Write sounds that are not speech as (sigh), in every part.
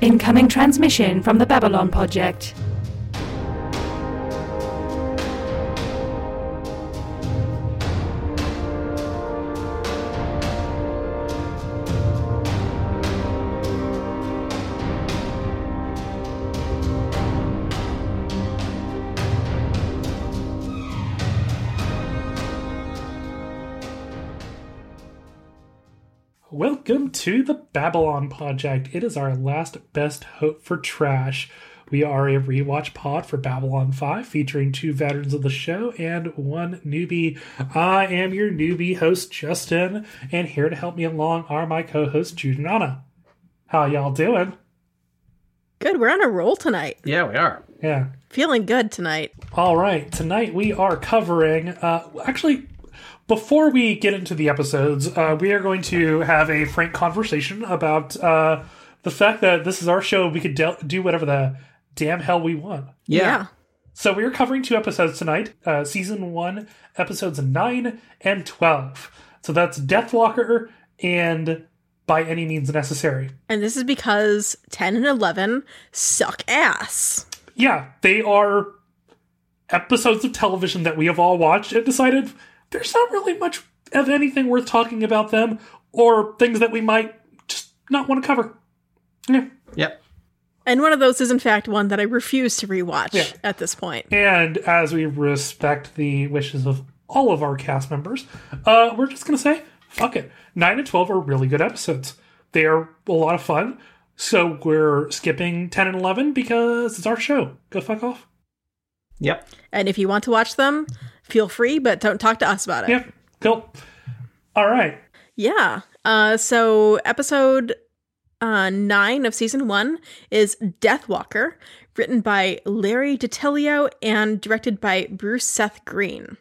Incoming transmission from the Babylon Podject. Welcome to the Babylon Podject. It is our last best hope for trash. We are a rewatch pod for Babylon 5 featuring two veterans of the show and one newbie. I am your newbie host, Justen, and here to help me along are my co hosts, Jude and Ana. How y'all doing? Good, we're on a roll tonight. Yeah, we are. Yeah. Feeling good tonight. All right. Tonight we are covering, uh, actually, before we get into the episodes, uh, we are going to have a frank conversation about uh, the fact that this is our show. We could del- do whatever the damn hell we want. Yeah. So we are covering two episodes tonight, uh, season one, episodes nine and twelve. So that's Deathwalker and By Any Means Necessary. And this is because 10 and 11 suck ass. Yeah, they are episodes of television that we have all watched and decided there's not really much of anything worth talking about them or things that we might just not want to cover. Yeah. Yep. And one of those is, in fact, one that I refuse to rewatch Yeah. at this point. And as we respect the wishes of all of our cast members, uh, we're just going to say, fuck it. 9 and 12 are really good episodes. They are a lot of fun. So we're skipping 10 and 11 because it's our show. Go fuck off. Yep. And if you want to watch them, feel free, but don't talk to us about it. Yeah, cool. All right. Yeah. Uh, so episode uh, nine of season one is Deathwalker, written by Larry DiTilio and directed by Bruce Seth Green.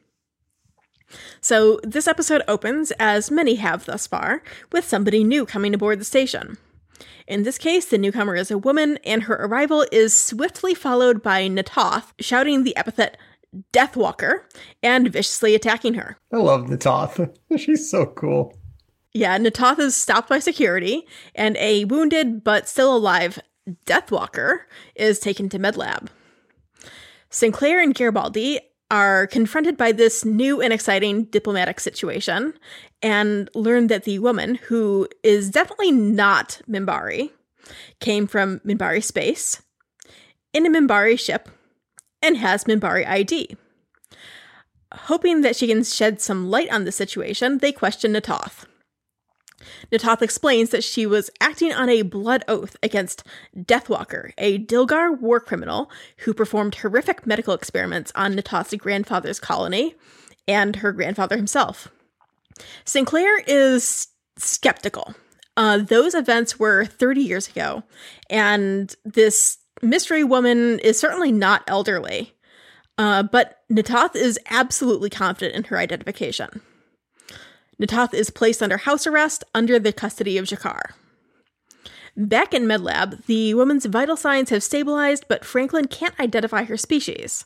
So this episode opens, as many have thus far, with somebody new coming aboard the station. In this case, the newcomer is a woman, and her arrival is swiftly followed by Natoth shouting the epithet Deathwalker and viciously attacking her. I love Natoth. (laughs) She's so cool. Yeah, Natoth is stopped by security, and a wounded but still alive Deathwalker is taken to MedLab. Sinclair and Garibaldi are confronted by this new and exciting diplomatic situation and learn that the woman, who is definitely not Minbari, came from Minbari space, in a Minbari ship, and has Minbari ID. Hoping that she can shed some light on the situation, they question Natoth. Natoth explains that she was acting on a blood oath against Deathwalker, a Dilgar war criminal who performed horrific medical experiments on Natoth's grandfather's colony and her grandfather himself. Sinclair is skeptical. Uh, those events were 30 years ago, and this mystery woman is certainly not elderly. Uh, but Natoth is absolutely confident in her identification. Natoth is placed under house arrest under the custody of G'Kar. Back in MedLab, the woman's vital signs have stabilized, but Franklin can't identify her species.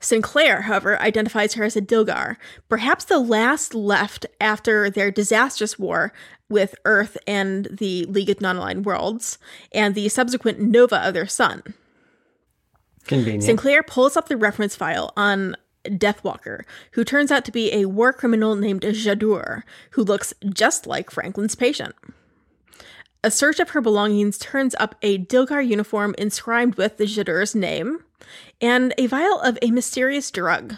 Sinclair, however, identifies her as a Dilgar, perhaps the last left after their disastrous war with Earth and the League of Non-Aligned Worlds, and the subsequent Nova of their sun. Convenient. Sinclair pulls up the reference file on Deathwalker, who turns out to be a war criminal named Jadur, who looks just like Franklin's patient. A search of her belongings turns up a Dilgar uniform inscribed with the Jadur's name and a vial of a mysterious drug.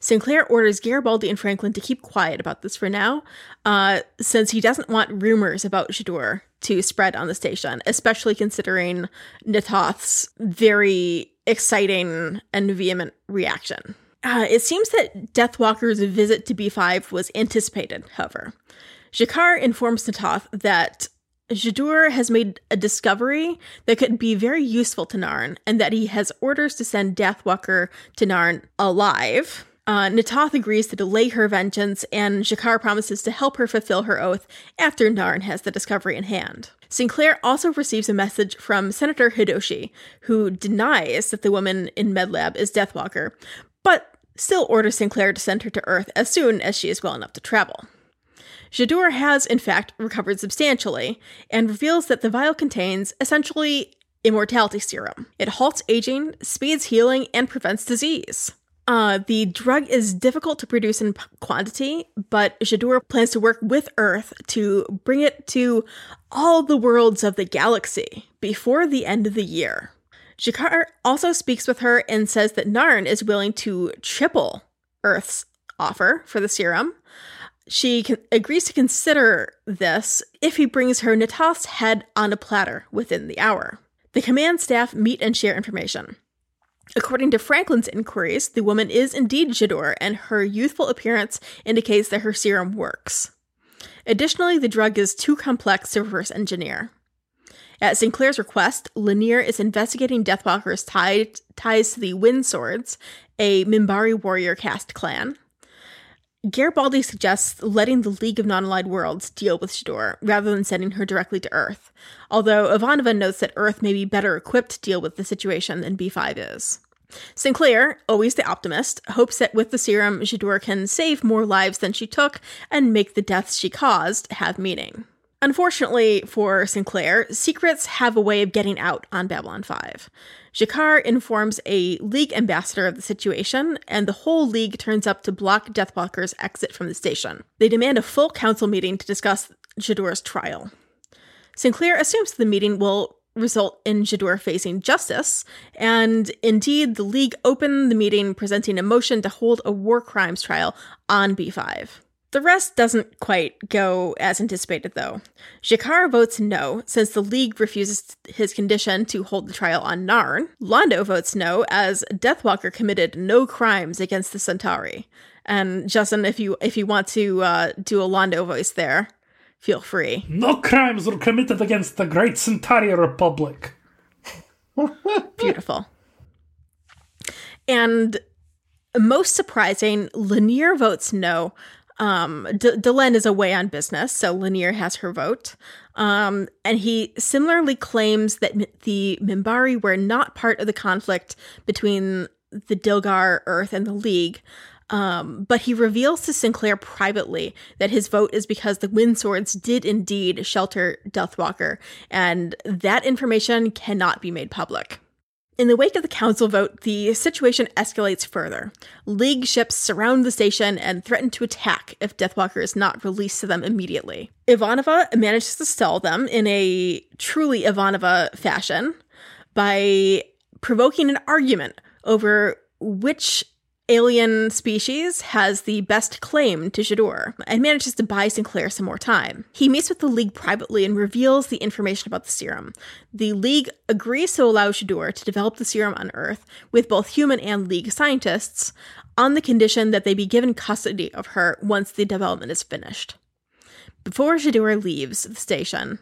Sinclair orders Garibaldi and Franklin to keep quiet about this for now, uh, since he doesn't want rumors about Jadur to spread on the station, especially considering Natoth's very exciting and vehement reaction. Uh, it seems that Deathwalker's visit to B5 was anticipated, however. Jakar informs Natoth that Jadur has made a discovery that could be very useful to Narn, and that he has orders to send Deathwalker to Narn alive. Uh, Natoth agrees to delay her vengeance, and G'Kar promises to help her fulfill her oath after Narn has the discovery in hand. Sinclair also receives a message from Senator Hidoshi, who denies that the woman in MedLab is Deathwalker, but still orders Sinclair to send her to Earth as soon as she is well enough to travel. Jadur has, in fact, recovered substantially and reveals that the vial contains essentially immortality serum. It halts aging, speeds healing, and prevents disease. Uh, the drug is difficult to produce in quantity, but Jadur plans to work with Earth to bring it to all the worlds of the galaxy before the end of the year. G'Kar also speaks with her and says that Narn is willing to triple Earth's offer for the serum. She agrees to consider this if he brings her Natoth's head on a platter within the hour. The command staff meet and share information. According to Franklin's inquiries, the woman is indeed Jadur, and her youthful appearance indicates that her serum works. Additionally, the drug is too complex to reverse engineer. At Sinclair's request, Lennier is investigating Deathwalker's ties to the Wind Swords, a Minbari warrior caste clan. Garibaldi suggests letting the League of Non-Allied Worlds deal with Jadur rather than sending her directly to Earth, although Ivanova notes that Earth may be better equipped to deal with the situation than B5 is. Sinclair, always the optimist, hopes that with the serum, Jadur can save more lives than she took and make the deaths she caused have meaning. Unfortunately for Sinclair, secrets have a way of getting out on Babylon 5. G'Kar informs a League ambassador of the situation, and the whole League turns up to block Deathwalker's exit from the station. They demand a full council meeting to discuss Jadur's trial. Sinclair assumes the meeting will result in Jadur facing justice, and indeed, the League opened the meeting presenting a motion to hold a war crimes trial on B5. The rest doesn't quite go as anticipated, though. G'Kar votes no, since the League refuses his condition to hold the trial on Narn. Londo votes no, as Deathwalker committed no crimes against the Centauri. And Justen, if you if you want to uh, do a Londo voice there, feel free. No crimes were committed against the Great Centauri Republic. (laughs) Beautiful. And most surprising, Lennier votes no. Um, D- Delenn is away on business, so Lennier has her vote. Um, and he similarly claims that M- the Minbari were not part of the conflict between the Dilgar, Earth, and the League. Um, but he reveals to Sinclair privately that his vote is because the Windswords did indeed shelter Deathwalker, and that information cannot be made public. In the wake of the council vote, the situation escalates further. League ships surround the station and threaten to attack if Deathwalker is not released to them immediately. Ivanova manages to stall them in a truly Ivanova fashion by provoking an argument over which alien species has the best claim to Jadur and manages to buy Sinclair some more time. He meets with the League privately and reveals the information about the serum. The League agrees to allow Jadur to develop the serum on Earth with both human and League scientists on the condition that they be given custody of her once the development is finished. Before Jadur leaves the station,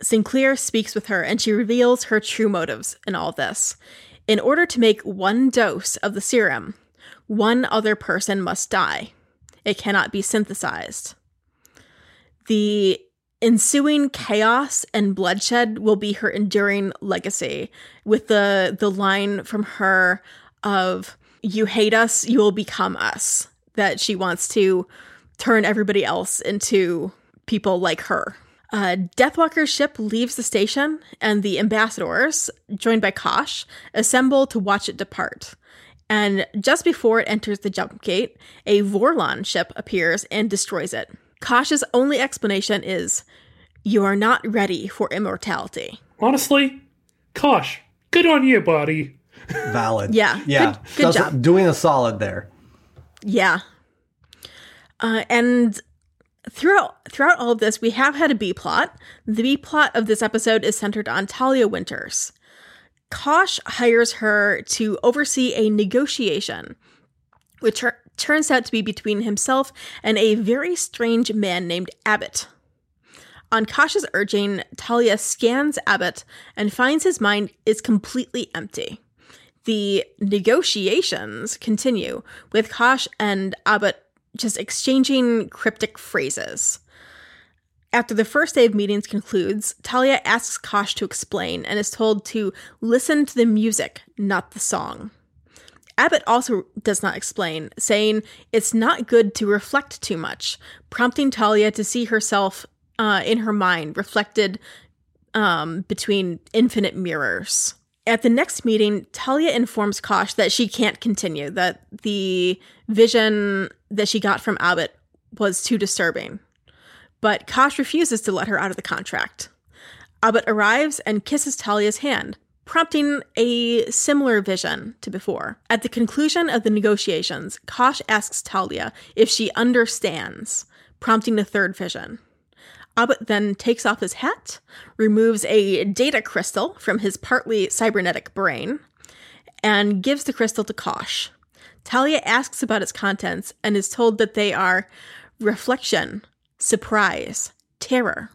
Sinclair speaks with her and she reveals her true motives in all this. In order to make one dose of the serum, one other person must die. It cannot be synthesized. The ensuing chaos and bloodshed will be her enduring legacy, with the the line from her of "You hate us, you will become us." That she wants to turn everybody else into people like her. Uh, Deathwalker's ship leaves the station, and the ambassadors, joined by Kosh, assemble to watch it depart. And just before it enters the jump gate, a Vorlon ship appears and destroys it. Kosh's only explanation is, You are not ready for immortality. Honestly, Kosh, good on you, buddy. Valid. Yeah, Yeah. good- good job. Doing a solid there. Yeah. Uh, and throughout throughout all of this, we have had a B plot. The B plot of this episode is centered on Talia Winters. Kosh hires her to oversee a negotiation, which tur- turns out to be between himself and a very strange man named Abbott. On Kosh's urging, Talia scans Abbott and finds his mind is completely empty. The negotiations continue, with Kosh and Abbott just exchanging cryptic phrases. After the first day of meetings concludes, Talia asks Kosh to explain and is told to listen to the music, not the song. Abbott also does not explain, saying it's not good to reflect too much, prompting Talia to see herself uh, in her mind reflected um, between infinite mirrors. At the next meeting, Talia informs Kosh that she can't continue, that the vision that she got from Abbott was too disturbing. But Kosh refuses to let her out of the contract. Abbott arrives and kisses Talia's hand, prompting a similar vision to before. At the conclusion of the negotiations, Kosh asks Talia if she understands, prompting a third vision. Abbott then takes off his hat, removes a data crystal from his partly cybernetic brain, and gives the crystal to Kosh. Talia asks about its contents and is told that they are reflection, surprise, terror,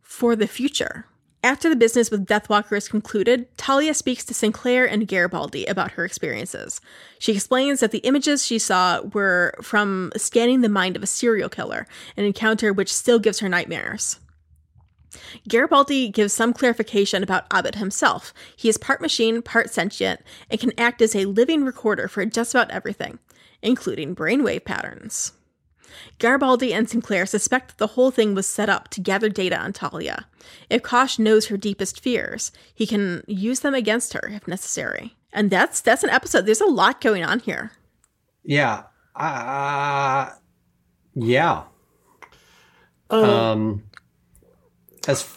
for the future. After the business with Deathwalker is concluded, Talia speaks to Sinclair and Garibaldi about her experiences. She explains that the images she saw were from scanning the mind of a serial killer, an encounter which still gives her nightmares. Garibaldi gives some clarification about Abbott himself. He is part machine, part sentient, and can act as a living recorder for just about everything, including brainwave patterns. Garibaldi and Sinclair suspect that the whole thing was set up to gather data on Talia. If Kosh knows her deepest fears, he can use them against her if necessary. And that's that's an episode. There's a lot going on here. Yeah. Uh, yeah. Uh, Um, as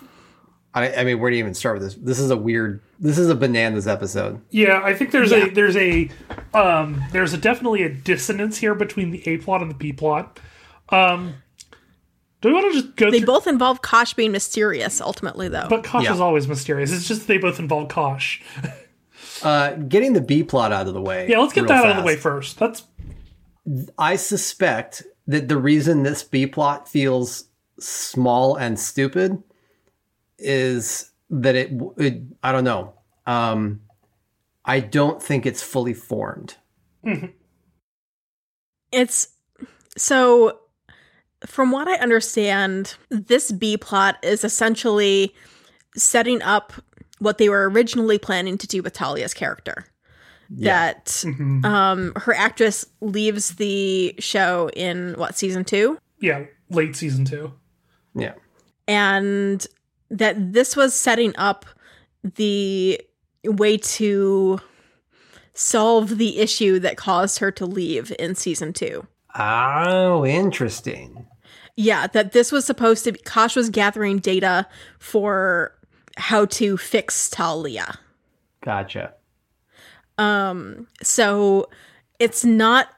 I, I mean, where do you even start with this? This is a weird. This is a bananas episode. Yeah, I think there's Yeah. a there's a um there's a definitely a dissonance here between the A plot and the B plot. Um do we want to just go They through both involve Kosh being mysterious ultimately though. but Kosh Yeah. is always mysterious. It's just they both involve Kosh. Uh, getting the B plot out of the way. Yeah, let's get real that out of the way first. That's I suspect that the reason this B plot feels small and stupid is that it, it I don't know. Um, I don't think it's fully formed. It's so from what I understand, this B plot is essentially setting up what they were originally planning to do with Talia's character. That mhm. um her actress leaves the show in what season 2 yeah, late season 2. Yeah. and that this was setting up the way to solve the issue that caused her to leave in season 2. Oh, interesting. Yeah, that this was supposed to be Kosh was gathering data for how to fix Talia. Gotcha. Um so it's not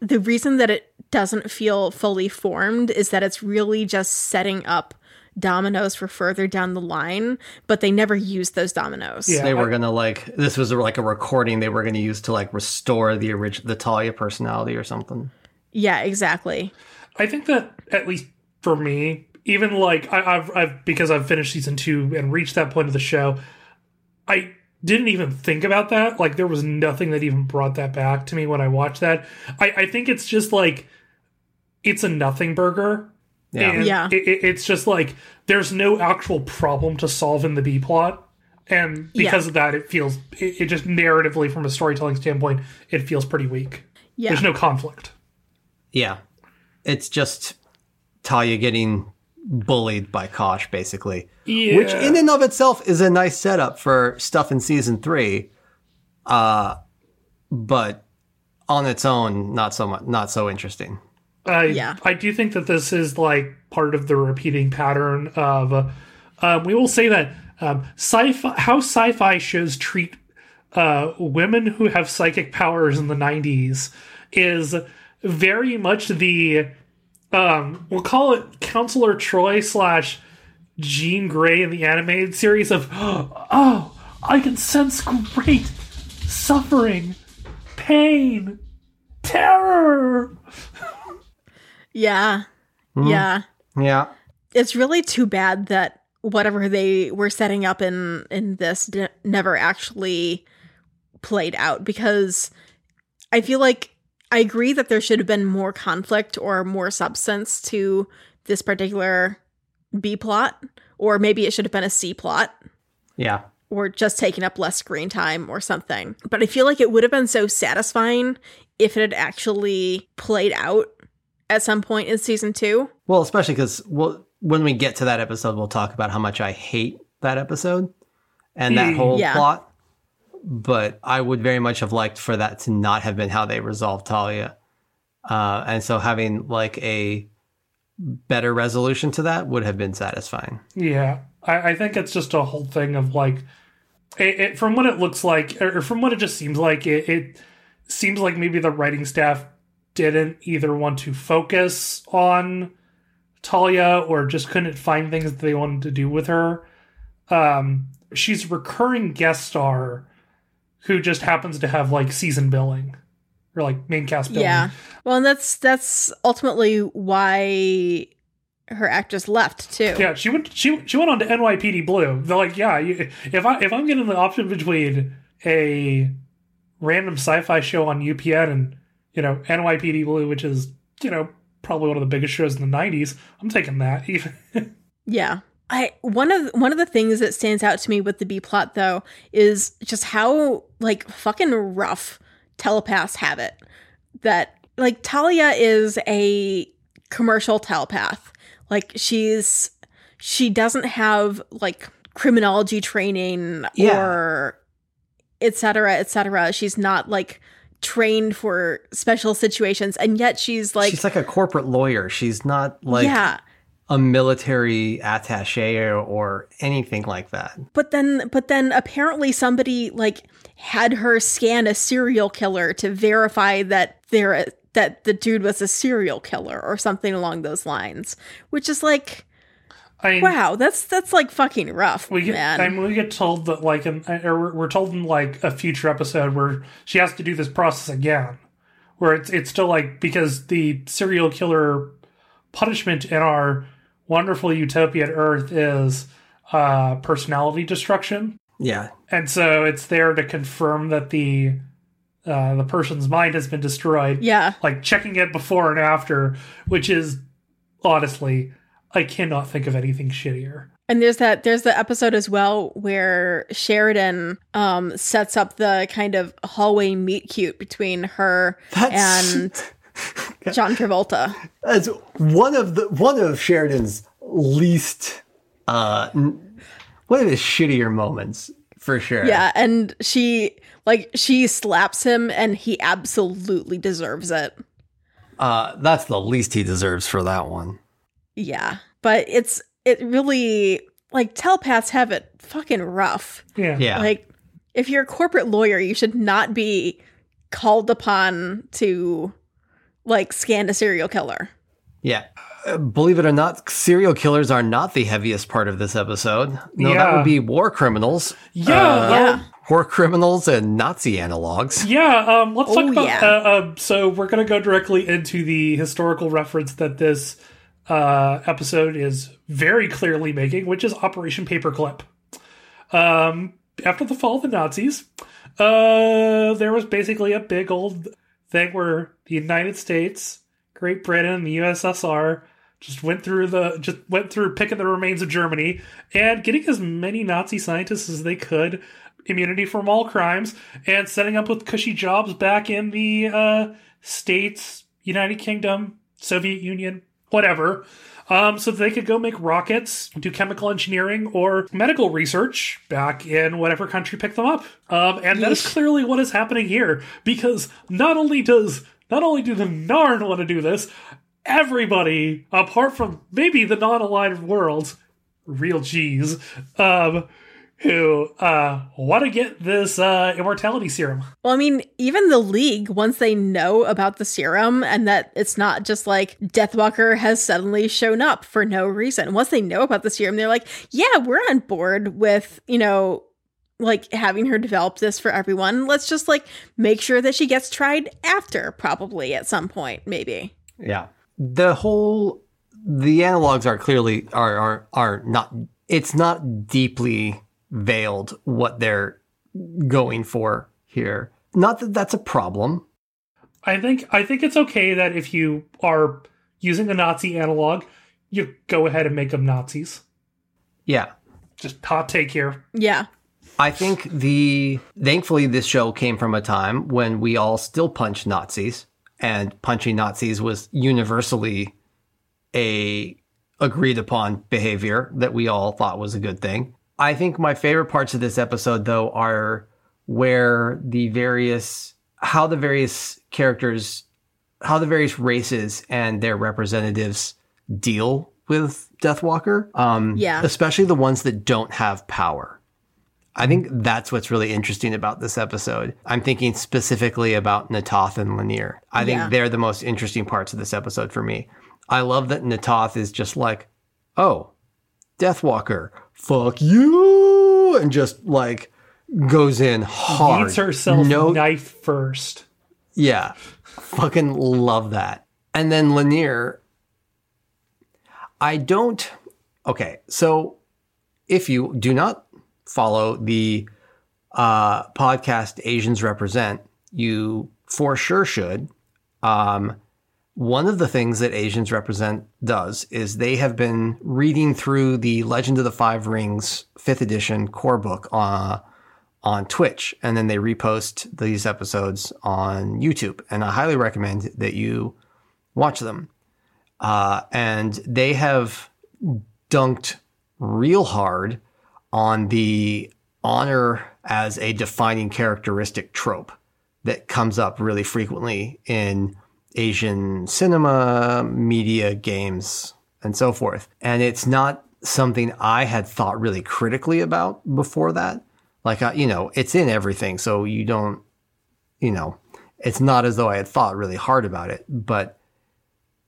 the reason that it doesn't feel fully formed is that it's really just setting up dominoes for further down the line, but they never used those dominoes. Yeah. they were gonna like this was like a recording they were gonna use to like restore the original the Talia personality or something. Yeah, exactly. I think that at least for me, even like I, I've, I've because I've finished season two and reached that point of the show, I didn't even think about that. Like there was nothing that even brought that back to me when I watched that. I, I think it's just like it's a nothing burger. Yeah. And Yeah. It, it- it's just like there's no actual problem to solve in the B plot. And because Yeah. of that, it feels it, it just narratively from a storytelling standpoint, it feels pretty weak. Yeah. There's no conflict. Yeah. It's just Talia getting bullied by Kosh, basically. Yeah. Which in and of itself is a nice setup for stuff in season three. Uh but on its own, not so much not so interesting. I Yeah. I do think that this is like part of the repeating pattern of uh, um, we will say that um, sci-fi how sci-fi shows treat uh, women who have psychic powers in the 90s is very much the um, we'll call it counselor troi slash jean grey in the animated series of (gasps) oh i can sense great suffering pain terror Yeah. Yeah. Yeah. It's really too bad that whatever they were setting up in in this d- never actually played out because I feel like I agree that there should have been more conflict or more substance to this particular B plot or maybe it should have been a C plot. Yeah. or just taking up less screen time or something. But I feel like it would have been so satisfying if it had actually played out at some point in season two. Well, especially because we'll, when we get to that episode, we'll talk about how much I hate that episode and that Mm, whole yeah. plot. But I would very much have liked for that to not have been how they resolved Talia. Uh, and so having like a better resolution to that would have been satisfying. Yeah, I, I think it's just a whole thing of like, it, it, from what it looks like, or from what it just seems like, it, it seems like maybe the writing staff didn't either want to focus on Talia or just couldn't find things that they wanted to do with her. Um, she's a recurring guest star who just happens to have like season billing or like main cast billing. Yeah. Well, and that's that's ultimately why her actress left too. Yeah, she went. She she went on to NYPD Blue. They're like, yeah, you, if I if I'm getting the option between a random sci-fi show on UPN and you know NYPD Blue, which is you know probably one of the biggest shows in the '90s, I'm taking that. Even (laughs) Yeah. I one of one of the things that stands out to me with the B plot though is just how like fucking rough telepaths have it. That like Talia is a commercial telepath. Like she's she doesn't have like criminology training Yeah. or et cetera, et cetera. She's not like trained for special situations and yet she's like She's like a corporate lawyer. She's not like yeah a military attache or, or anything like that. But then but then apparently somebody like had her scan a serial killer to verify that there that the dude was a serial killer or something along those lines. Which is like I mean, wow, that's that's like fucking rough, we get man. I mean, we get told that like in, or we're- we're told in like a future episode where she has to do this process again, where it's it's still like because the serial killer punishment in our wonderful utopian Earth is uh, personality destruction, Yeah. and so it's there to confirm that the uh, the person's mind has been destroyed. yeah. Like checking it before and after, which is honestly, I cannot think of anything shittier. And there's that there's the episode as well where Sheridan um sets up the kind of hallway meet cute between her That's- and (laughs) John Travolta. That's one of the one of Sheridan's least uh one of his shittier moments for sure. Yeah, and she like she slaps him and he absolutely deserves it. Uh that's the least he deserves for that one. Yeah. But it's it really like telepaths have it fucking rough. Yeah. Yeah. Like if you're a corporate lawyer, you should not be called upon to like scan a serial killer. yeah. Uh, believe it or not, serial killers are not the heaviest part of this episode. No, that would be war criminals. Yeah, Uh, yeah. War criminals and Nazi analogs. Yeah, um, let's talk Oh, about. yeah. Uh, uh, so we're going to go directly into the historical reference that this uh, episode is very clearly making, which is Operation Paperclip. Um, after the fall of the Nazis, uh, there was basically a big old thing where the United States, Great Britain, and the USSR just went through the just went through picking the remains of Germany and getting as many Nazi scientists as they could, immunity from all crimes, and setting up with cushy jobs back in the uh, states, United Kingdom, Soviet Union, whatever. Um, so they could go make rockets, do chemical engineering or medical research back in whatever country picked them up. Um, and that is clearly what is happening here because not only does not only do the Narn want to do this, everybody apart from maybe the non-aligned worlds, real G's, um, who uh, want to get this uh, immortality serum. Well, I mean, even the League, once they know about the serum and that it's not just like Deathwalker has suddenly shown up for no reason, once they know about the serum, they're like, yeah, we're on board with, you know, like having her develop this for everyone. Let's just like make sure that she gets tried after, probably at some point, maybe. Yeah. The whole the analogs are clearly are are are not it's not deeply veiled what they're going for here. Not that that's a problem. I think I think it's okay that if you are using a Nazi analog, you go ahead and make them Nazis. Yeah. Just hot take here. Yeah. I think the thankfully this show came from a time when we all still punch Nazis and punching Nazis was universally a agreed upon behavior that we all thought was a good thing. I think my favorite parts of this episode though are where the various how the various characters how the various races and their representatives deal with Deathwalker. Um, Yeah. Especially the ones that don't have power. I think that's what's really interesting about this episode. I'm thinking specifically about Natoth and Lennier. I think Yeah. they're the most interesting parts of this episode for me. I love that Natoth is just like, oh, Deathwalker, fuck you, and just like goes in hard. Eats herself no, knife first. yeah, fucking love that. And then Lennier, I don't. Okay, so if you do not follow the uh, podcast Asians Represent, you for sure should. Um, one of the things that Asians Represent does is they have been reading through the Legend of the Five Rings fifth edition core book uh, on Twitch, and then they repost these episodes on YouTube. And I highly recommend that you watch them. Uh, and they have dunked real hard on the honor as a defining characteristic trope that comes up really frequently in Asian cinema, media, games, and so forth. And it's not something I had thought really critically about before that. Like, I, you know, it's in everything. So you don't, you know, it's not as though I had thought really hard about it. But,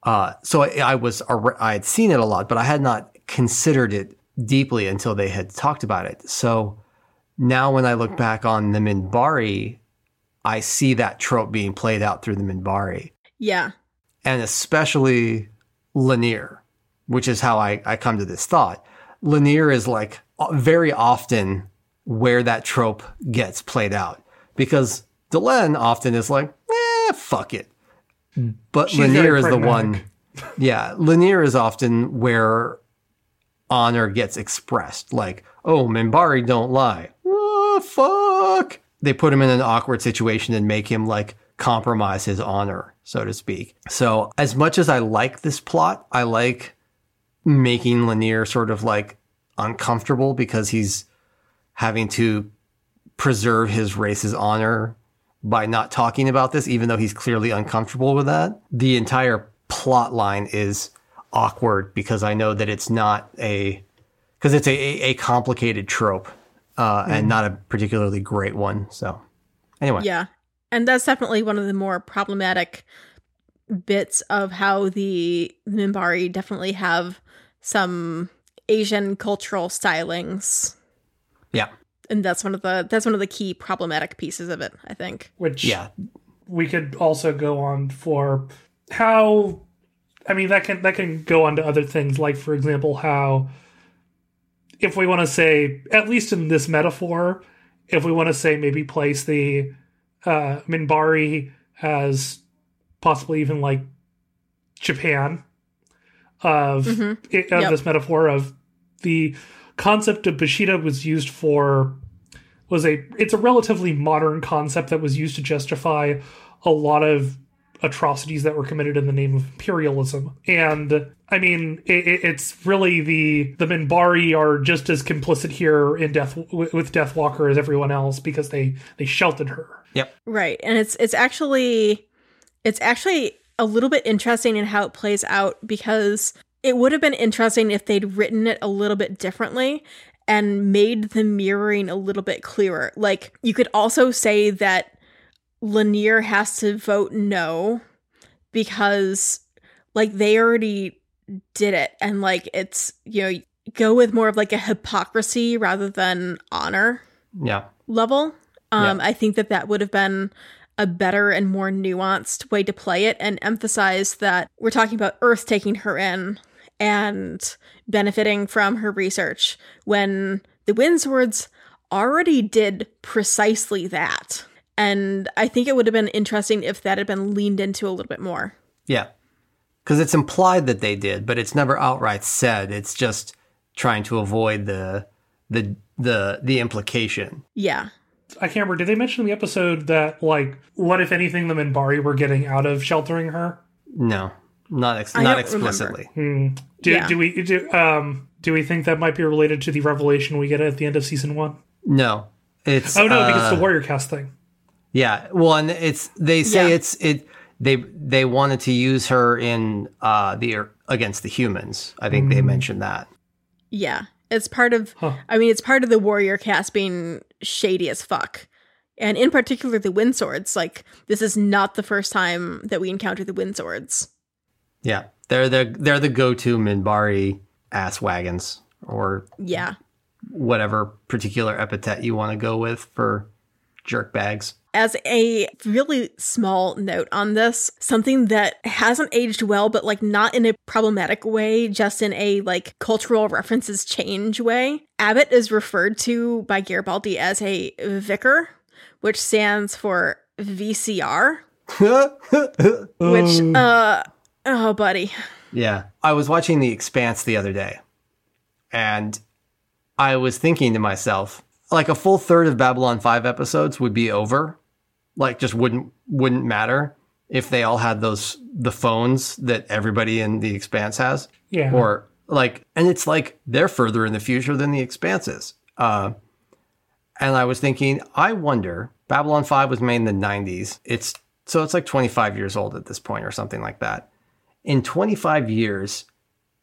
uh, so I, I was, I had seen it a lot, but I had not considered it deeply until they had talked about it. So now when I look back on the Minbari, I see that trope being played out through the Minbari Yeah. and especially Lennier, which is how I, I come to this thought. Lennier is like very often where that trope gets played out because Delenn often is like, eh, fuck it. But She's Lennier is the one. (laughs) Yeah, Lennier is often where honor gets expressed. Like, oh, Minbari don't lie. Oh, fuck. They put him in an awkward situation and make him like compromise his honor, so to speak. So, as much as I like this plot, I like making Lennier sort of like uncomfortable because he's having to preserve his race's honor by not talking about this, even though he's clearly uncomfortable with that. The entire plot line is awkward because I know that it's not a because it's a, a, complicated trope uh, and not a particularly great one. So anyway, Yeah. And that's definitely one of the more problematic bits of how the Minbari definitely have some Asian cultural stylings. yeah, And that's one of the that's one of the key problematic pieces of it, I think. Which yeah, we could also go on for how I mean that can that can go on to other things like for example how if we want to say at least in this metaphor if we want to say maybe place the uh Minbari as possibly even like Japan of it, of Yep. this metaphor of the concept of Bushido was used for was a it's a relatively modern concept that was used to justify a lot of atrocities that were committed in the name of imperialism and i mean it, it- it's really the the minbari are just as complicit here in death with deathwalker as everyone else because they they sheltered her yep, Right. And it's it's actually it's actually a little bit interesting in how it plays out because it would have been interesting if they'd written it a little bit differently and made the mirroring a little bit clearer. Like you could also say that Lennier has to vote no because like they already did it and like it's you know go with more of like a hypocrisy rather than honor yeah, level. Um, Yeah. I think that that would have been a better and more nuanced way to play it and emphasize that we're talking about Earth taking her in and benefiting from her research when the Windswords already did precisely that. And I think it would have been interesting if that had been leaned into a little bit more. yeah. Because it's implied that they did, but it's never outright said. It's just trying to avoid the the the the implication. Yeah. I can't remember. Did they mention in the episode that, like, what if anything the Minbari were getting out of sheltering her? No, not ex- not don't explicitly. Do, Yeah. do we do um do we think that might be related to the revelation we get at the end of season one? No, it's Oh no, uh, because it's the warrior cast thing. Yeah, well, and it's they say Yeah. it's it they they wanted to use her in uh the against the humans. I think they mentioned that. Yeah. It's part of Huh. I mean, it's part of the warrior cast being shady as fuck. And in particular the wind swords. Like, this is not the first time that we encounter the wind swords. Yeah, they're the they're the go to Minbari ass wagons or Yeah. whatever particular epithet you want to go with for jerk bags. As a really small note on this, something that hasn't aged well, but like not in a problematic way, just in a like cultural references change way. Abbott is referred to by Garibaldi as a vicar, which stands for VCR, (laughs) which, uh, oh, buddy. Yeah. I was watching The Expanse the other day and I was thinking to myself, like a full third of Babylon 5 episodes would be over. Like just wouldn't wouldn't matter if they all had those the phones that everybody in The Expanse has. Yeah. Or like and it's like they're further in the future than The Expanse is. Uh and I was thinking, I wonder, Babylon 5 was made in the 90s. It's so it's like 25 years old at this point or something like that in 25 years,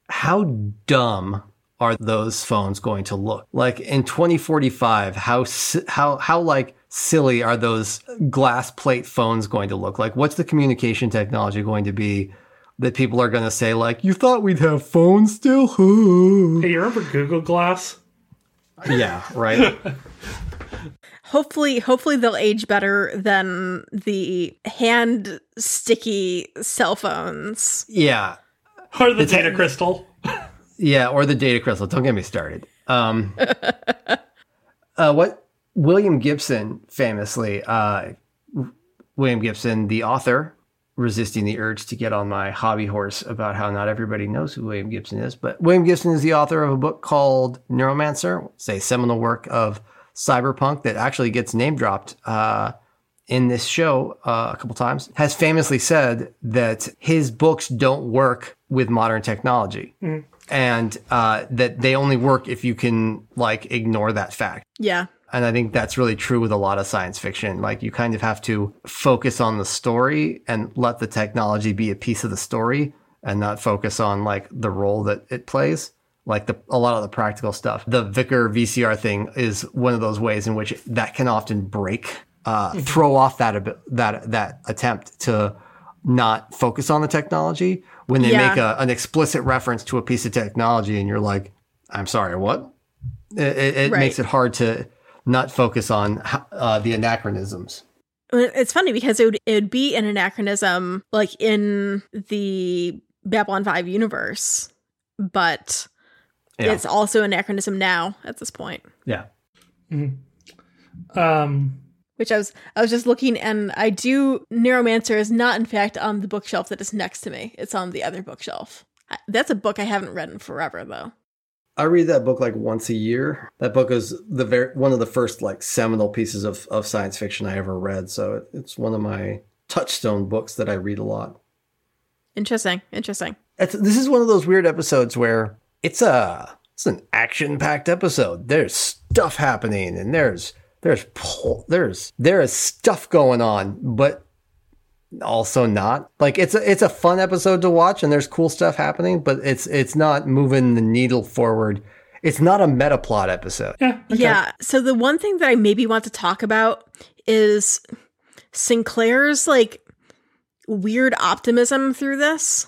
how dumb are those phones going to look? Like in 2045, how how how like silly are those glass plate phones going to look? Like what's the communication technology going to be that people are going to say like, "You thought we'd have phones still?" (laughs) Hey, you remember Google Glass? yeah, right. (laughs) Hopefully, hopefully they'll age better than the hand sticky cell phones. yeah. Or the It's a- data crystal? Yeah, or the data crystal. Don't get me started. Um, (laughs) uh, what William Gibson famously, uh, William Gibson, the author, resisting the urge to get on my hobby horse about how not everybody knows who William Gibson is, but William Gibson is the author of a book called Neuromancer, it's a seminal work of cyberpunk that actually gets name dropped uh, in this show uh, a couple times, has famously said that his books don't work with modern technology. And uh, that they only work if you can like ignore that fact. Yeah. And I think that's really true with a lot of science fiction. Like you kind of have to focus on the story and let the technology be a piece of the story and not focus on like the role that it plays. Like the a lot of the practical stuff. The Vicar VCR thing is one of those ways in which that can often break, uh, throw off that that that attempt to not focus on the technology when they Yeah. make a, an explicit reference to a piece of technology and you're like, I'm sorry, what? It, it, it Right. makes it hard to not focus on uh, the anachronisms. It's funny because it would, it would be an anachronism like in the Babylon 5 universe, but Yeah. it's also an anachronism now at this point. Yeah. Um, Which I was I was just looking and I do Neuromancer is not in fact on the bookshelf that is next to me. It's on the other bookshelf. That's a book I haven't read in forever though. I read that book like once a year. That book is the very one of the first like seminal pieces of, of science fiction I ever read. So it, it's one of my touchstone books that I read a lot. Interesting. Interesting. It's, this is one of those weird episodes where it's a it's an action packed episode. There's stuff happening and there's there's pull, there's there is stuff going on, but also not. Like it's a it's a fun episode to watch and there's cool stuff happening, but it's it's not moving the needle forward. It's not a meta plot episode. yeah. okay. Yeah. So the one thing that I maybe want to talk about is Sinclair's like weird optimism through this.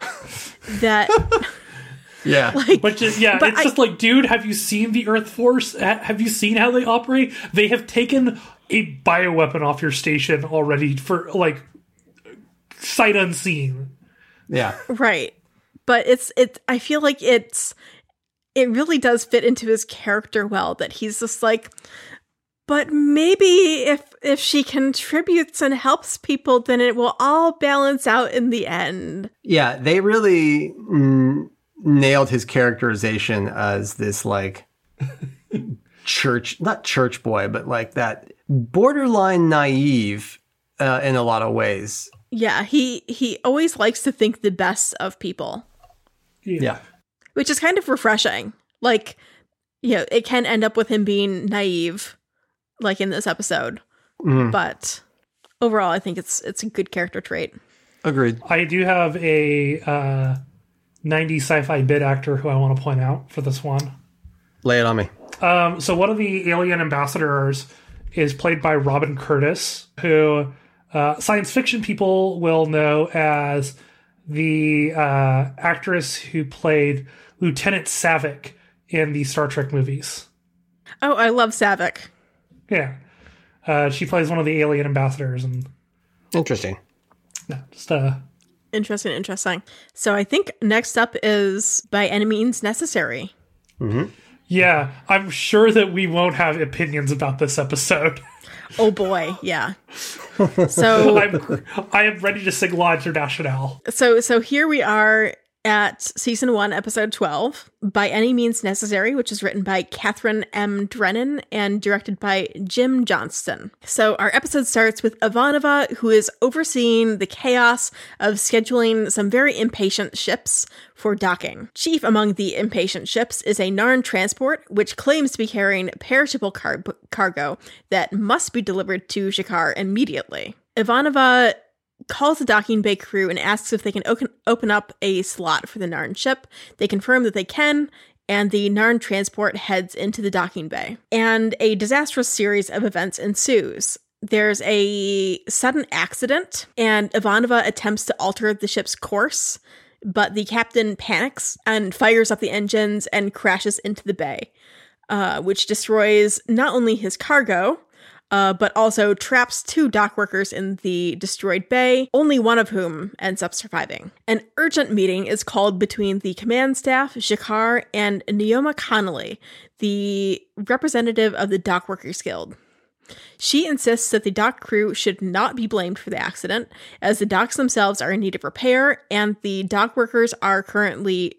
(laughs) that (laughs) Yeah. like But just, yeah, But it's I- just like, dude, have you seen the Earth Force? Have you seen how they operate? They have taken a bioweapon off your station already for like sight unseen. yeah. right. But it's it I feel like it's it really does fit into his character well that he's just like but maybe if if she contributes and helps people then it will all balance out in the end. Yeah, they really mm, nailed his characterization as this like (laughs) church, not church boy, but like that borderline naive uh, in a lot of ways. Yeah, he he always likes to think the best of people, Yeah. which is kind of refreshing. Like, you know, it can end up with him being naive, like in this episode, Mhm. but overall, I think it's it's a good character trait. Agreed. I do have a uh, 90s sci-fi bit actor who I want to point out for this one. Lay it on me. Um, so one of the alien ambassadors is played by Robin Curtis, who uh, science fiction people will know as the uh, actress who played Lieutenant Saavik in the Star Trek movies. Oh, I love Saavik. Yeah, uh, she plays one of the alien ambassadors, and Interesting. yeah, just uh, Interesting, interesting. So I think next up is by any means necessary. Yeah, I'm sure that we won't have opinions about this episode. Oh boy, yeah. (laughs) So I'm I am ready to sing La Internationale. so so here we are at season one, episode twelve, by any means necessary, which is written by Kathryn M. Drennan and directed by Jim Johnston. So our episode starts with Ivanova, who is overseeing the chaos of scheduling some very impatient ships for docking. Chief among the impatient ships is a Narn transport, which claims to be carrying perishable car- cargo that must be delivered to G'Kar immediately. Ivanova calls the docking bay crew and asks if they can open, open up a slot for the Narn ship. They confirm that they can, and the Narn transport heads into the docking bay. And a disastrous series of events ensues. There's a sudden accident, and Ivanova attempts to alter the ship's course, but the captain panics and fires up the engines and crashes into the bay, uh, which destroys not only his cargo, uh, but also traps two dock workers in the destroyed bay, only one of whom ends up surviving. An urgent meeting is called between the command staff, G'Kar, and Neoma Connolly, the representative of the Dock Workers Guild. She insists that the dock crew should not be blamed for the accident, as the docks themselves are in need of repair and the dock workers are currently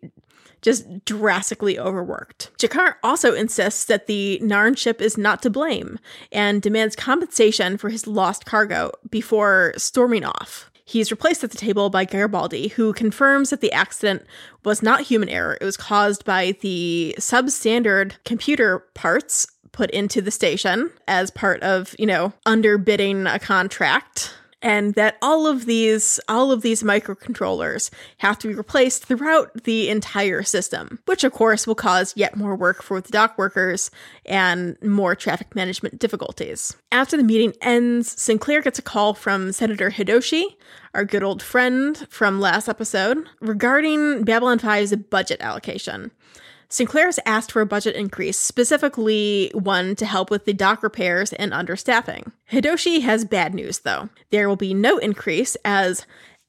just drastically overworked. G'Kar also insists that the Narn ship is not to blame and demands compensation for his lost cargo before storming off. He's replaced at the table by Garibaldi, who confirms that the accident was not human error. It was caused by the substandard computer parts put into the station as part of, you know, underbidding a contract and that all of these all of these microcontrollers have to be replaced throughout the entire system which of course will cause yet more work for the dock workers and more traffic management difficulties. After the meeting ends sinclair gets a call from senator hidoshi our good old friend from last episode regarding babylon 5's budget allocation Sinclair has asked for a budget increase, specifically one to help with the dock repairs and understaffing. Hidoshi has bad news, though. There will be no increase as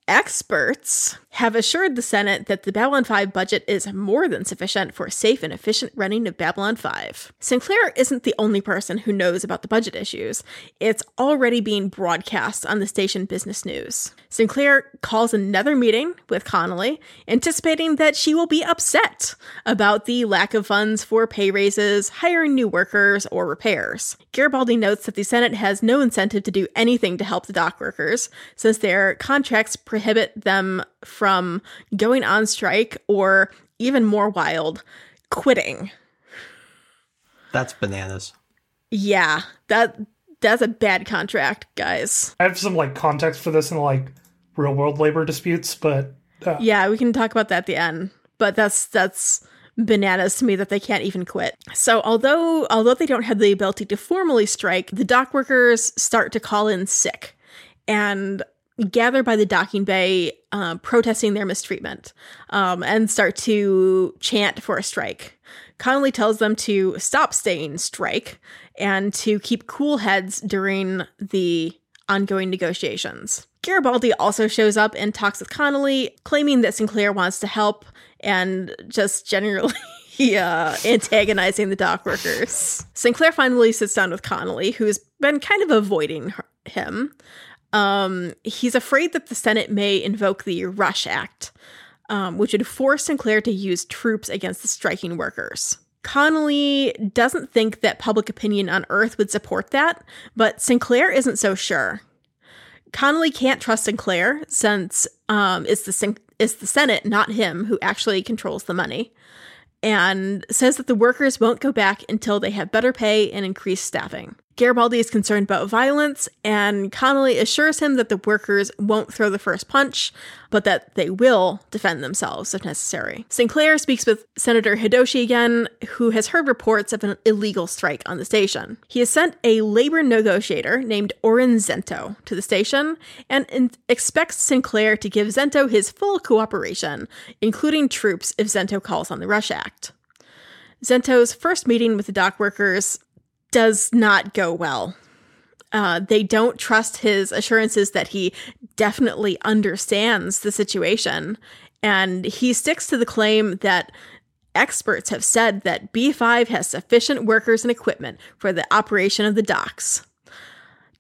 experts have assured the Senate that the Babylon 5 budget is more than sufficient for safe and efficient running of Babylon 5. Sinclair isn't the only person who knows about the budget issues. It's already being broadcast on the station Business News. Sinclair calls another meeting with Connolly, anticipating that she will be upset about the lack of funds for pay raises, hiring new workers, or repairs. Garibaldi notes that the Senate has no incentive to do anything to help the dock workers, since their contracts prohibit them from going on strike or even more wild, quitting. That's bananas. Yeah, that that's a bad contract, guys. I have some like context for this in like real world labor disputes, but uh, Yeah, we can talk about that at the end. But that's that's bananas to me that they can't even quit. So although although they don't have the ability to formally strike, the dock workers start to call in sick and gather by the docking bay, uh, protesting their mistreatment, um, and start to chant for a strike. Connolly tells them to stop staying strike and to keep cool heads during the ongoing negotiations. Garibaldi also shows up and talks with Connolly, claiming that Sinclair wants to help and just generally (laughs) uh, antagonizing the dock workers. Sinclair finally sits down with Connolly, who's been kind of avoiding her- him. Um, he's afraid that the Senate may invoke the Rush Act, um, which would force Sinclair to use troops against the striking workers. Connolly doesn't think that public opinion on Earth would support that, but Sinclair isn't so sure. Connolly can't trust Sinclair since um, it's the it's the Senate, not him, who actually controls the money, and says that the workers won't go back until they have better pay and increased staffing. Garibaldi is concerned about violence, and Connolly assures him that the workers won't throw the first punch, but that they will defend themselves if necessary. Sinclair speaks with Senator Hidoshi again, who has heard reports of an illegal strike on the station. He has sent a labor negotiator named Orin Zento to the station and in- expects Sinclair to give Zento his full cooperation, including troops if Zento calls on the Rush Act. Zento's first meeting with the dock workers does not go well. Uh, they don't trust his assurances that he definitely understands the situation. And he sticks to the claim that experts have said that B5 has sufficient workers and equipment for the operation of the docks.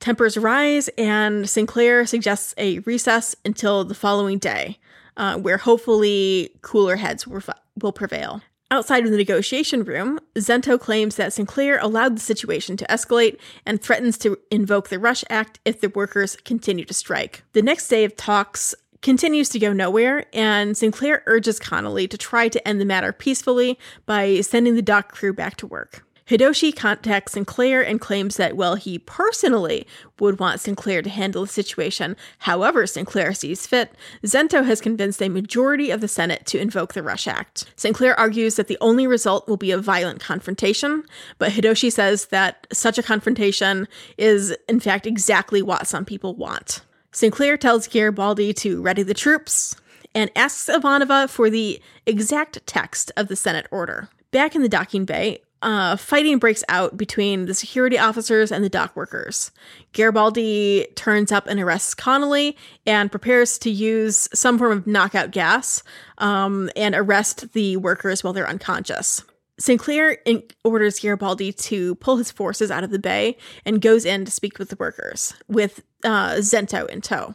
Tempers rise, and Sinclair suggests a recess until the following day, uh, where hopefully cooler heads will, will prevail. Outside of the negotiation room, Zento claims that Sinclair allowed the situation to escalate and threatens to invoke the Rush Act if the workers continue to strike. The next day of talks continues to go nowhere, and Sinclair urges Connolly to try to end the matter peacefully by sending the dock crew back to work. Hidoshi contacts Sinclair and claims that, while he personally would want Sinclair to handle the situation however Sinclair sees fit, Zento has convinced a majority of the Senate to invoke the Rush Act. Sinclair argues that the only result will be a violent confrontation, but Hidoshi says that such a confrontation is, in fact, exactly what some people want. Sinclair tells Garibaldi to ready the troops and asks Ivanova for the exact text of the Senate order. Back in the docking bay, uh, fighting breaks out between the security officers and the dock workers. Garibaldi turns up and arrests Connolly and prepares to use some form of knockout gas um, and arrest the workers while they're unconscious. Sinclair in- orders Garibaldi to pull his forces out of the bay and goes in to speak with the workers, with uh, Zento in tow.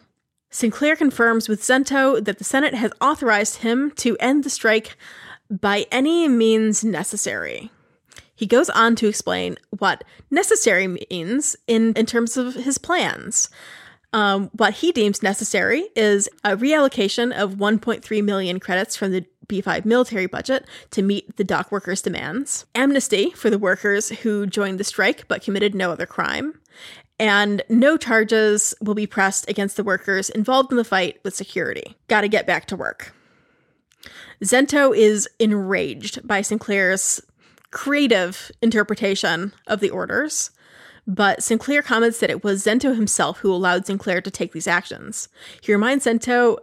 Sinclair confirms with Zento that the Senate has authorized him to end the strike by any means necessary. He goes on to explain what necessary means in, in terms of his plans. Um, what he deems necessary is a reallocation of 1.3 million credits from the B5 military budget to meet the dock workers' demands, amnesty for the workers who joined the strike but committed no other crime, and no charges will be pressed against the workers involved in the fight with security. Gotta get back to work. Zento is enraged by Sinclair's creative interpretation of the orders, but Sinclair comments that it was Zento himself who allowed Sinclair to take these actions. He reminds Zento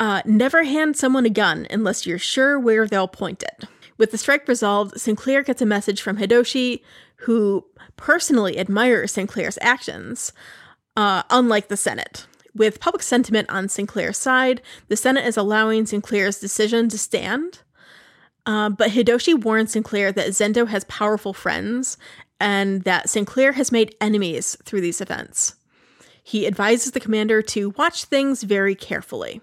uh, never hand someone a gun unless you're sure where they'll point it. With the strike resolved, Sinclair gets a message from Hidoshi, who personally admires Sinclair's actions, uh, unlike the Senate. With public sentiment on Sinclair's side, the Senate is allowing Sinclair's decision to stand, uh, but Hidoshi warns Sinclair that Zento has powerful friends and that Sinclair has made enemies through these events. He advises the commander to watch things very carefully.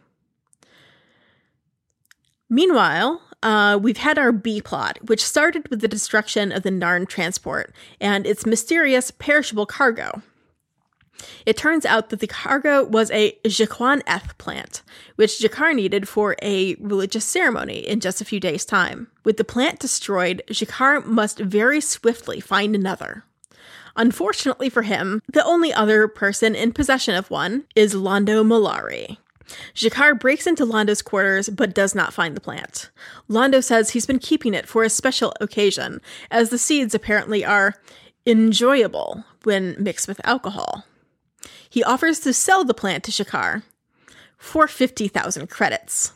Meanwhile, uh, we've had our B plot, which started with the destruction of the Narn transport and its mysterious perishable cargo. It turns out that the cargo was a G'Quan Eth plant, which G'Kar needed for a religious ceremony in just a few days' time. With the plant destroyed, G'Kar must very swiftly find another. Unfortunately for him, the only other person in possession of one is Londo Mollari. G'Kar breaks into Londo's quarters but does not find the plant. Londo says he's been keeping it for a special occasion, as the seeds apparently are enjoyable when mixed with alcohol. He offers to sell the plant to G'Kar for 50,000 credits.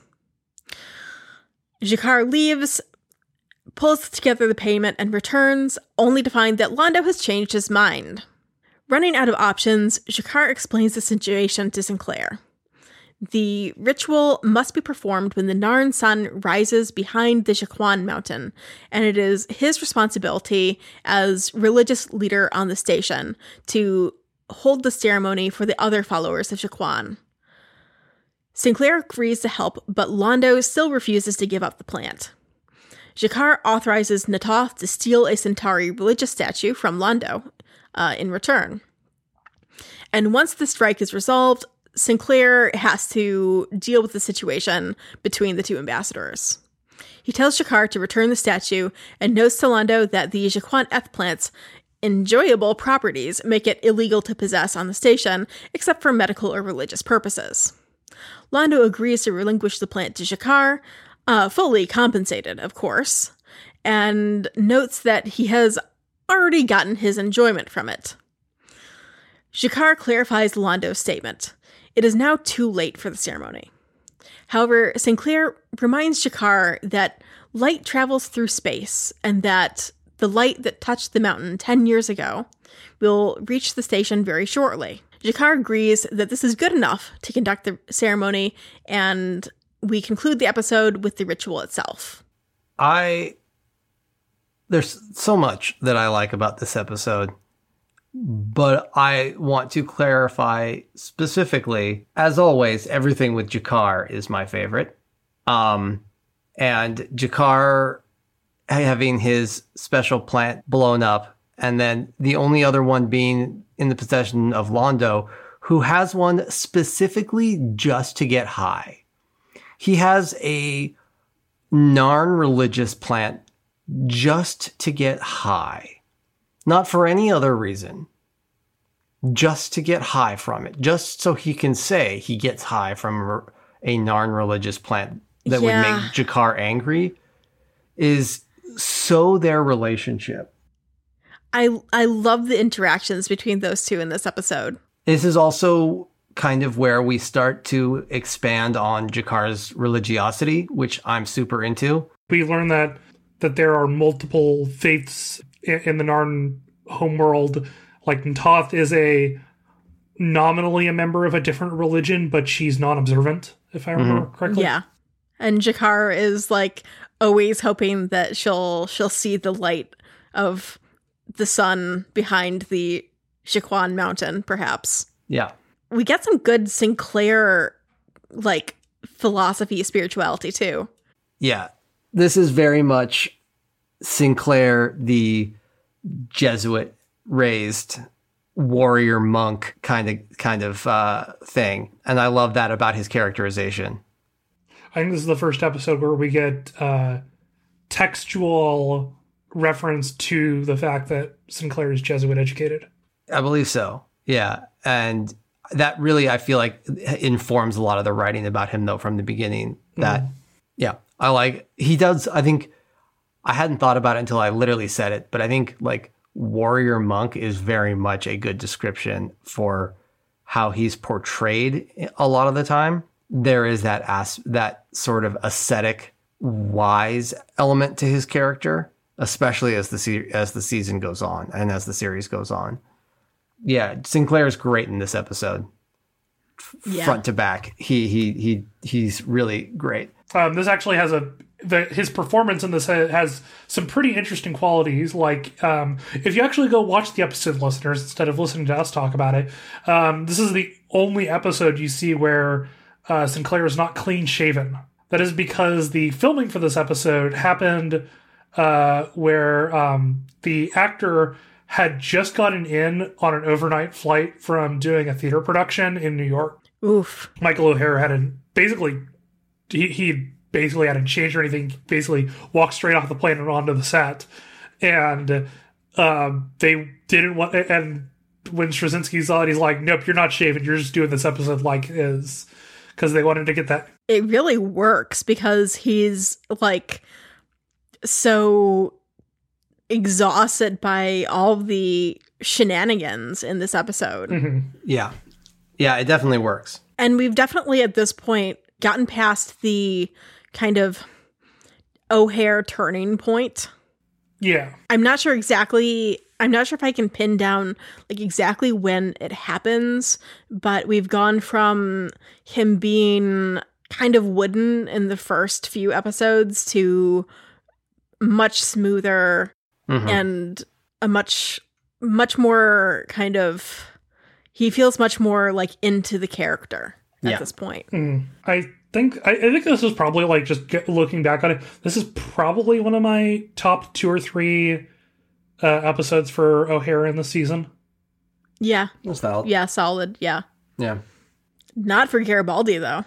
G'Kar leaves, pulls together the payment, and returns, only to find that Londo has changed his mind. Running out of options, G'Kar explains the situation to Sinclair. The ritual must be performed when the Narn sun rises behind the G'Quan mountain, and it is his responsibility as religious leader on the station to hold the ceremony for the other followers of G'Quan. Sinclair agrees to help, but Londo still refuses to give up the plant. G'Kar authorizes Natoth to steal a Centauri religious statue from Londo uh, in return. And once the strike is resolved, Sinclair has to deal with the situation between the two ambassadors. He tells G'Kar to return the statue and notes to Londo that the G'Quan Eth plant's enjoyable properties make it illegal to possess on the station except for medical or religious purposes. Londo agrees to relinquish the plant to G'Kar, uh, fully compensated, of course, and notes that he has already gotten his enjoyment from it. G'Kar clarifies Londo's statement. It is now too late for the ceremony. However, Sinclair reminds G'Kar that light travels through space and that the light that touched the mountain 10 years ago will reach the station very shortly. G'Kar agrees that this is good enough to conduct the ceremony, and we conclude the episode with the ritual itself. I there's so much that I like about this episode, but I want to clarify specifically, as always, everything with G'Kar is my favorite. Um, and G'Kar having his special plant blown up, and then the only other one being in the possession of Londo, who has one specifically just to get high. He has a Narn religious plant just to get high, not for any other reason, just to get high from it, just so he can say he gets high from a Narn religious plant that Yeah. would make G'Kar angry, is so their relationship. I I love the interactions between those two in this episode. This is also kind of where we start to expand on G'Kar's religiosity, which I'm super into. We learn that that there are multiple faiths in, in the Narn homeworld. Like Natoth is a nominally a member of a different religion, but she's non-observant, if I remember mm-hmm. correctly. Yeah. And G'Kar is like always hoping that she'll she'll see the light of the sun behind the G'Quan mountain, perhaps. Yeah. We get some good Sinclair like philosophy spirituality too. Yeah. This is very much Sinclair, the Jesuit raised warrior monk kind of kind of uh, thing. And I love that about his characterization. I think this is the first episode where we get uh, textual reference to the fact that Sinclair is Jesuit educated. I believe so. Yeah. And that really, I feel like, informs a lot of the writing about him, though, from the beginning. That, yeah, I like, he does, I think, I hadn't thought about it until I literally said it, but I think, like, warrior monk is very much a good description for how he's portrayed a lot of the time. There is that as that sort of ascetic, wise element to his character, especially as the se- as the season goes on and as the series goes on yeah, Sinclair is great in this episode, Yeah. front to back. He he he he's really great. Um, this actually has a the, his performance in this has some pretty interesting qualities. Like um, if you actually go watch the episode, listeners, instead of listening to us talk about it, um, this is the only episode you see where uh, Sinclair is not clean shaven. That is because the filming for this episode happened uh, where um, the actor had just gotten in on an overnight flight from doing a theater production in New York. Oof. Michael O'Hare hadn't basically he, he basically hadn't changed or anything. Basically, walked straight off the plane and onto the set, and um, they didn't want. And when Straczynski saw it, he's like, "Nope, you're not shaving. You're just doing this episode like is," because they wanted to get that. It really works because he's like so exhausted by all the shenanigans in this episode. Mhm. Yeah, yeah, it definitely works. And we've definitely at this point gotten past the kind of O'Hare turning point. Yeah, I'm not sure exactly I'm not sure if I can pin down like exactly when it happens, but we've gone from him being kind of wooden in the first few episodes to much smoother Mhm. and a much much more kind of he feels much more like into the character at Yeah. this point. Mm. I think I, I think this is probably like just get, looking back on it. This is probably one of my top two or three uh, episodes for O'Hare in the season. Yeah. That's valid. Yeah, solid. Yeah. Yeah. Not for Garibaldi though.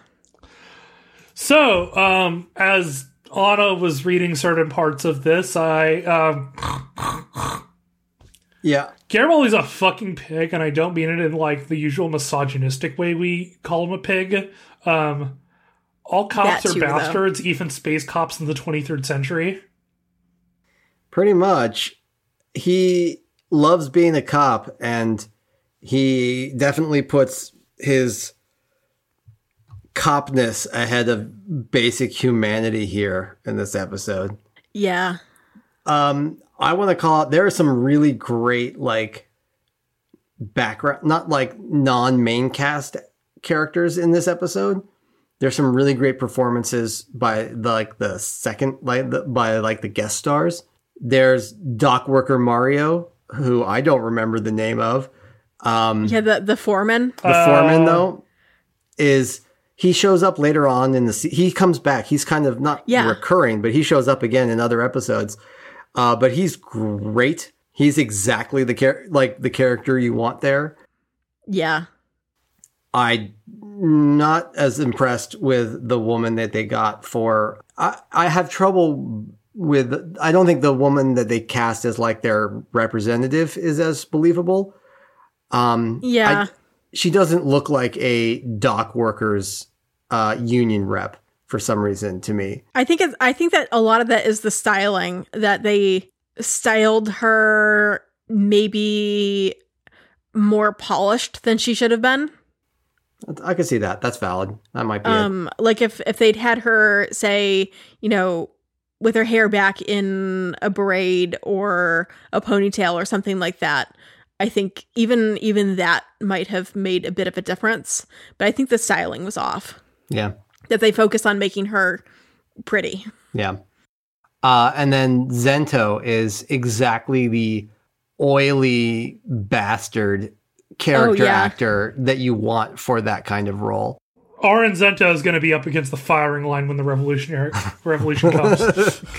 So, um, as Ana was reading certain parts of this, I um, Yeah. Garibaldi's a fucking pig, and I don't mean it in like the usual misogynistic way we call him a pig. Um, all cops That are too, though. bastards, even space cops in the 23rd century. Pretty much. He loves being a cop and he definitely puts his copness ahead of basic humanity here in this episode. Yeah. Um, I want to call out there are some really great like background, not like non-main cast characters in this episode. There's some really great performances by the, like the second like the, by like the guest stars. There's dock worker Mario, who I don't remember the name of. Um, Yeah, the the foreman. the Uh, foreman though is he shows up later on in the se- he comes back he's kind of not Yeah. recurring but he shows up again in other episodes uh, but he's great he's exactly the char- like the character you want there Yeah. i not as impressed with the woman that they got for i i have trouble with i don't think the woman that they cast as like their representative is as believable um Yeah. I- she doesn't look like a dock workers uh, union rep for some reason to me. I think it's, I think that a lot of that is the styling that they styled her maybe more polished than she should have been. I can see that. That's valid. That might be it. Um like if if they'd had her say, you know, with her hair back in a braid or a ponytail or something like that. I think even even that might have made a bit of a difference, but I think the styling was off. Yeah, That they focus on making her pretty. yeah. Uh, and then Zento is exactly the oily bastard character Oh, yeah. actor that you want for that kind of role. Orin Zento is going to be up against the firing line when the revolutionary revolution comes. (laughs)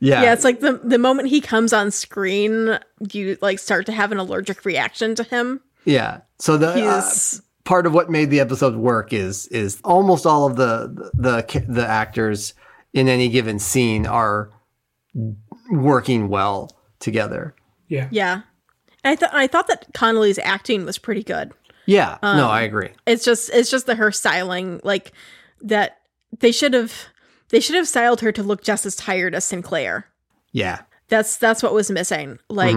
Yeah, Yeah, it's like the the moment he comes on screen, you like start to have an allergic reaction to him. yeah. So the uh, part of what made the episode work is is almost all of the the the actors in any given scene are working well together. yeah. yeah. I thought I thought that Connolly's acting was pretty good. Yeah, Um, no, I agree. It's just it's just the her styling like that they should have they should have styled her to look just as tired as Sinclair. Yeah, That's that's what was missing. Like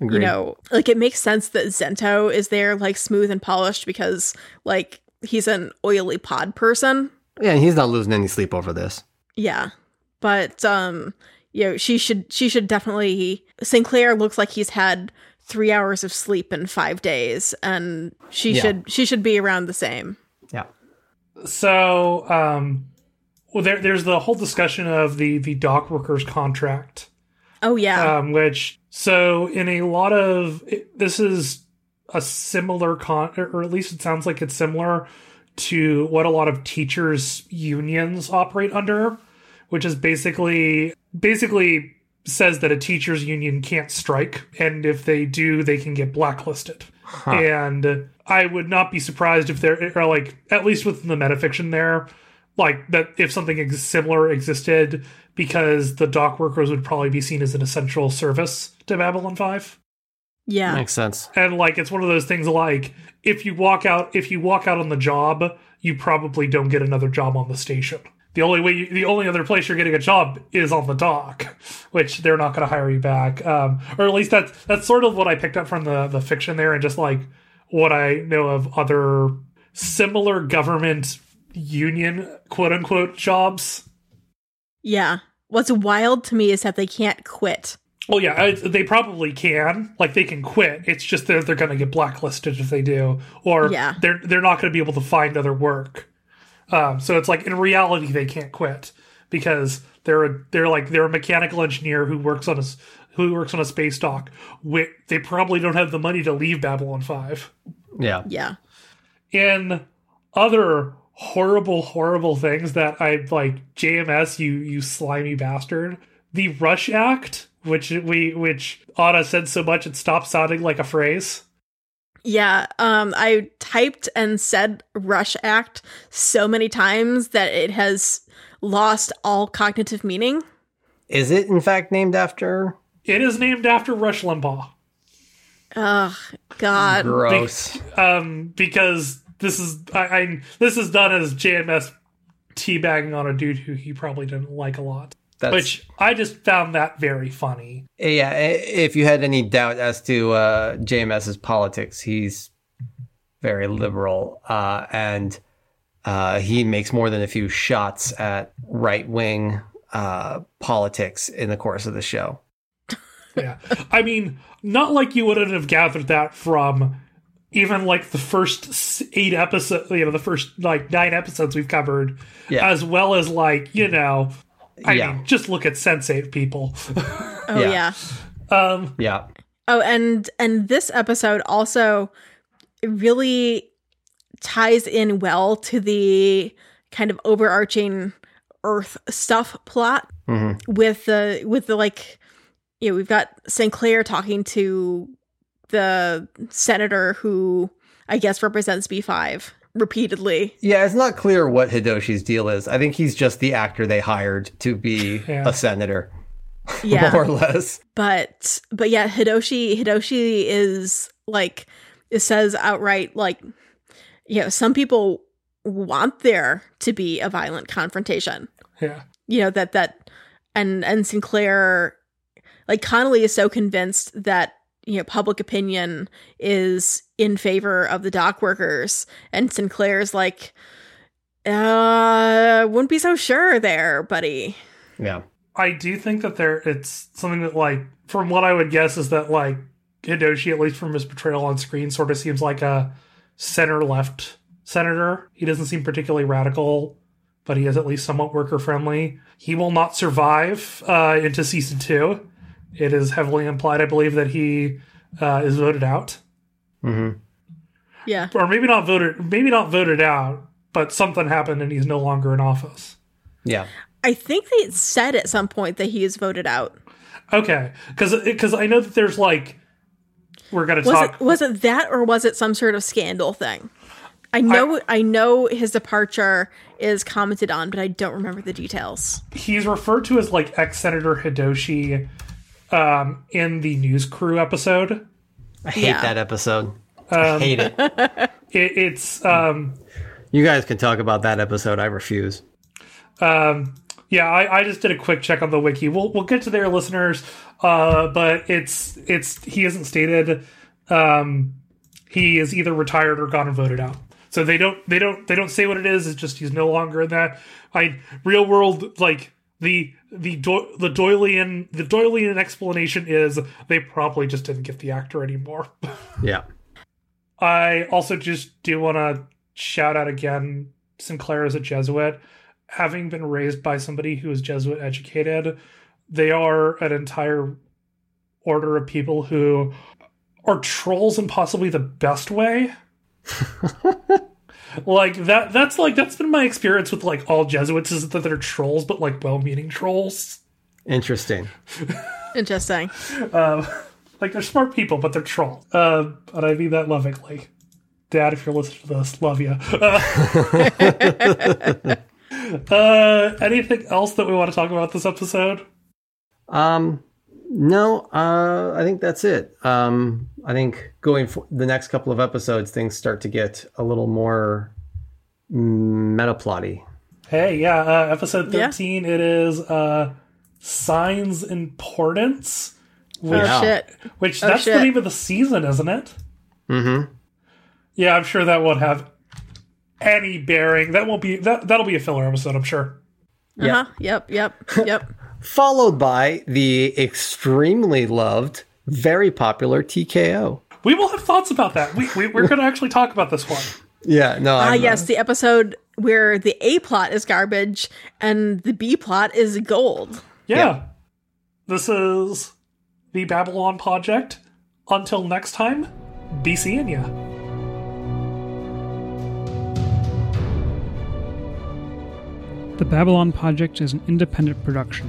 Mm-hmm. you know, like it makes sense that Zento is there like smooth and polished because like he's an oily pod person. yeah, and he's not losing any sleep over this. Yeah. But um you know, she should she should definitely Sinclair looks like he's had 3 hours of sleep in 5 days and she Yeah. should she should be around the same. Yeah, So, um, well, there, there's the whole discussion of the the dock workers contract. Oh yeah. um, which so in a lot of it- this is a similar con or at least it sounds like it's similar to what a lot of teachers unions operate under which is basically basically says that a teachers union can't strike and if they do they can get blacklisted and i would not be surprised if there are like at least within the metafiction there like that if something ex- similar existed because the dock workers would probably be seen as an essential service to babylon 5 yeah. makes sense. and like it's one of those things like if you walk out if you walk out on the job you probably don't get another job on the station the only way you, the only other place you're getting a job is on the dock which they're not going to hire you back um, or at least that's that's sort of what i picked up from the the fiction there and just like what i know of other similar government union quote unquote jobs Yeah. What's wild to me is that they can't quit. Well, yeah, I, they probably can. Like they can quit. It's just that they're going to get blacklisted if they do, or Yeah. they're they're not going to be able to find other work. Um, so it's like in reality they can't quit because they're a, they're like they're a mechanical engineer who works on a s- who works on a space dock. Wi- They probably don't have the money to leave Babylon Five. Yeah, Yeah. In other horrible, horrible things that I like. JMS, you you slimy bastard. The Rush Act, which we which Ana said so much it stopped sounding like a phrase. Yeah, um, I typed and said Rush Act so many times that it has lost all cognitive meaning. Is it in fact named after? It is named after Rush Limbaugh. Oh God. Gross. Um, because this is I, I this is done as JMS teabagging on a dude who he probably didn't like a lot. That's, Which I just found that very funny. yeah, if you had any doubt as to uh, JMS's politics, he's very liberal, uh, and uh, he makes more than a few shots at right wing uh, politics in the course of the show. Yeah. I mean, not like you wouldn't have gathered that from even like the first eight episodes, you know, the first like nine episodes we've covered, Yeah. as well as like, you know, I Yeah. mean, just look at Sensei people. Oh Yeah. yeah. um, Yeah, Oh, and and this episode also really ties in well to the kind of overarching Earth stuff plot hmm with the with the like you know we've got Sinclair talking to the senator who I guess represents B5 repeatedly. yeah. It's not clear what Hidoshi's deal is. I think he's just the actor they hired to be Yeah. a senator, Yeah. (laughs) more or less. but but yeah hidoshi hidoshi is like it says outright like you know some people want there to be a violent confrontation yeah. you know that that and and sinclair like connolly is so convinced that you know public opinion is in favor of the dock workers and sinclair's like uh wouldn't be so sure there buddy Yeah, I do think that there it's something that like from what I would guess is that like Hidoshi, at least from his portrayal on screen, sort of seems like a center left senator. He doesn't seem particularly radical, but he is at least somewhat worker friendly. He will not survive uh, into season two. It is heavily implied, I believe, that he uh, is voted out, hmm yeah or maybe not voted, maybe not voted out, but something happened and he's no longer in office. yeah. I think they said at some point that he is voted out. Okay, because because I know that there's like we're gonna Was talk. it was it that or was it some sort of scandal thing? I know I, know his departure is commented on, but I don't remember the details. he's referred to as like ex Senator Hidoshi um, in the news crew episode. I hate Yeah. that episode. I hate it. (laughs) It, it's um, You guys can talk about that episode. I refuse. um, yeah, I, I just did a quick check on the wiki. We'll we'll get to their listeners, uh, but it's it's he hasn't stated um, he is either retired or gone and voted out. So they don't they don't they don't say what it is. It's just he's no longer in that. I real world like the the Do- the Doylean the Doylean explanation is they probably just didn't get the actor anymore. (laughs) Yeah. I also just do want to shout out again Sinclair is a Jesuit. Having been raised by somebody who is Jesuit educated, they are an entire order of people who are trolls in possibly the best way. (laughs) like that that's like that's been my experience with like all Jesuits is that they're trolls, but like well meaning trolls. Interesting. Interesting. Um, like they're smart people, but they're trolls. Uh, but I mean that lovingly. Dad, if you're listening to this, love you. (laughs) Uh, anything else that we want to talk about this episode? Um, no, uh, I think that's it. Um, I think going for the next couple of episodes, things start to get a little more meta plotty. Hey, yeah, uh, episode Yeah. 13, it is uh, Signs and Portents, which, Oh shit. which Oh, that's the name of the season, isn't it? Mm-hmm. Yeah, I'm sure that won't have any bearing. That won't be that. That'll be a filler episode, I'm sure. Yeah. Uh-huh. Yep, yep, yep. (laughs) Followed by the extremely loved, very popular TKO. We will have thoughts about that. We, we we're going to actually talk about this one. Yeah, no, Ah, I'm, uh, yes, the episode where the A plot is garbage and the B plot is gold. Yeah. Yeah. This is the Babylon Podject. Until next time, be seeing ya. The Babylon Podject is an independent production.